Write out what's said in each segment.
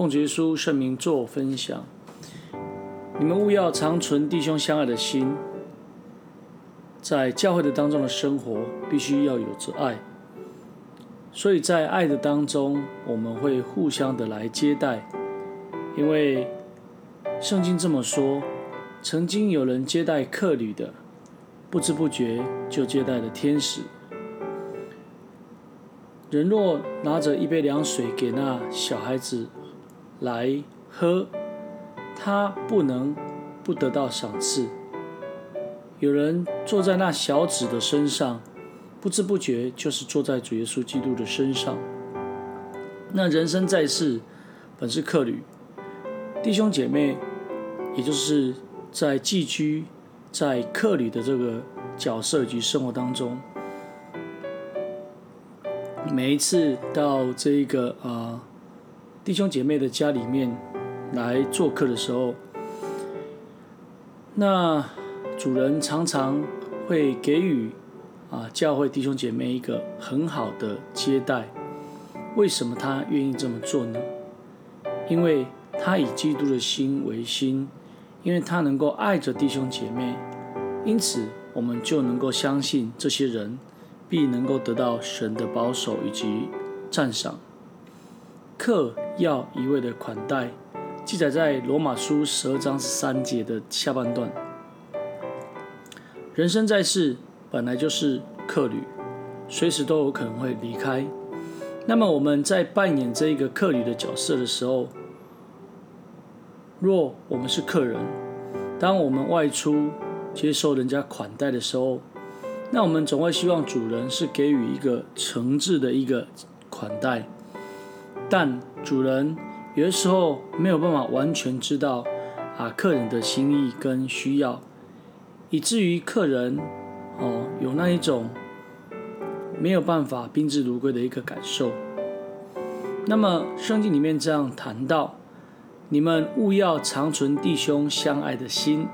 奉主耶稣圣名做分享。你们务要常存弟兄相爱的心，在教会的当中的生活必须要有着爱。所以在爱的当中，我们会互相的来接待，因为圣经这么说：曾经有人接待客旅的，不知不觉就接待了天使。人若拿着一杯凉水给那小孩子来喝，他不能不得到赏赐。有人坐在那小子的身上，不知不觉就是坐在主耶稣基督的身上。那人生在世，本是客旅，弟兄姐妹，也就是在寄居在客旅的这个角色及生活当中。每一次到这个啊、弟兄姐妹的家里面来做客的时候，那主人常常会给予啊、教会弟兄姐妹一个很好的接待。为什么他愿意这么做呢？因为他以基督的心为心，因为他能够爱着弟兄姐妹，因此我们就能够相信这些人。必能够得到神的保守以及赞赏。客要一味的款待，记载在罗马书十二章三节的下半段。人生在世本来就是客旅，随时都有可能会离开。那么我们在扮演这一个客旅的角色的时候，若我们是客人，当我们外出接受人家款待的时候，那我们总会希望主人是给予一个诚挚的一个款待，但主人有的时候没有办法完全知道啊客人的心意跟需要，以至于客人哦有那一种没有办法宾至如归的一个感受。那么圣经里面这样谈到，你们务要常存弟兄相爱的心，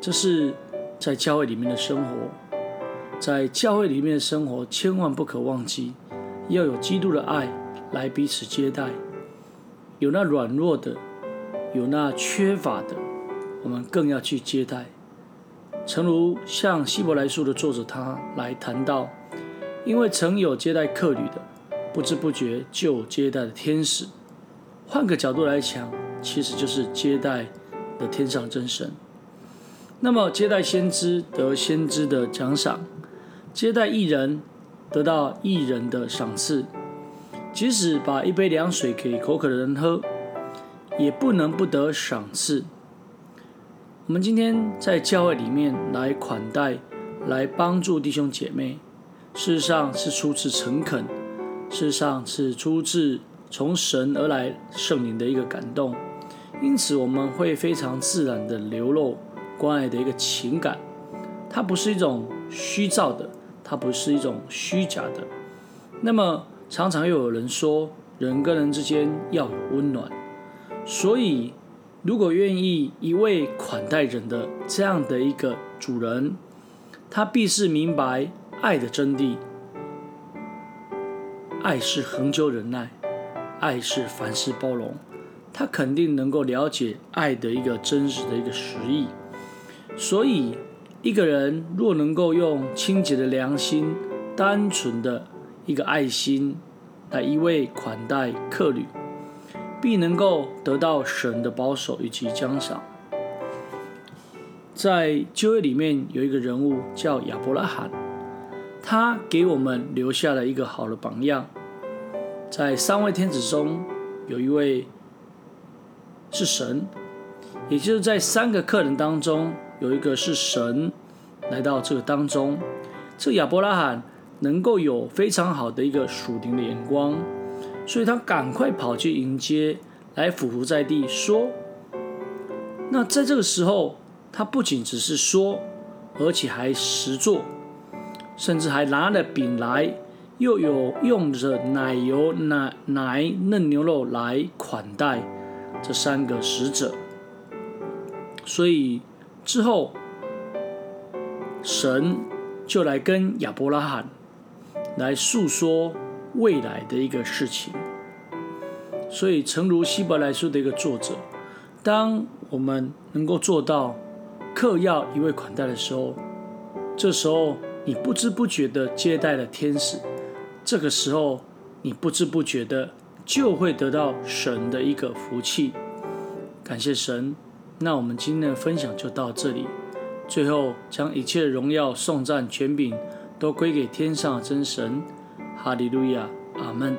这是在教会里面的生活。在教会里面的生活，千万不可忘记，要有基督的爱来彼此接待。有那软弱的，有那缺乏的，我们更要去接待。诚如像希伯来书的作者他来谈到，因为曾有接待客旅的，不知不觉就接待了天使。换个角度来讲，其实就是接待的天上真神。那么接待先知得先知的奖赏。接待义人，得到义人的赏赐；即使把一杯凉水给口渴的人喝，也不能不得赏赐。我们今天在教会里面来款待、来帮助弟兄姐妹，事实上是出自诚恳，事实上是出自从神而来圣灵的一个感动，因此我们会非常自然地流露关爱的一个情感，它不是一种虚造的。它不是一种虚假的。那么常常又有人说，人跟人之间要有温暖。所以，如果愿意一味款待人的这样的一个主人，他必是明白爱的真谛。爱是恒久忍耐，爱是凡事包容。他肯定能够了解爱的一个真实的一个实意。所以。一个人若能够用清洁的良心、单纯的一个爱心来一味款待客旅，必能够得到神的保守以及奖赏。在旧约里面有一个人物叫亚伯拉罕，他给我们留下了一个好的榜样。在三位天子中，有一位是神，也就是在三个客人当中。有一个是神来到这个当中，这亚伯拉罕能够有非常好的一个属灵的眼光，所以他赶快跑去迎接，来俯伏在地说。那在这个时候，他不仅只是说，而且还实做，甚至还拿了饼来，又有用着奶油、奶奶嫩牛肉来款待这三个使者，所以。之后，神就来跟亚伯拉罕来诉说未来的一个事情。所以，诚如希伯来书的一个作者，当我们能够做到客要一味款待的时候，这时候你不知不觉地接待了天使，这个时候你不知不觉的就会得到神的一个福气。感谢神，那我们今天的分享就到这里。最后，将一切荣耀、颂赞、权柄都归给天上真神。哈利路亚，阿门。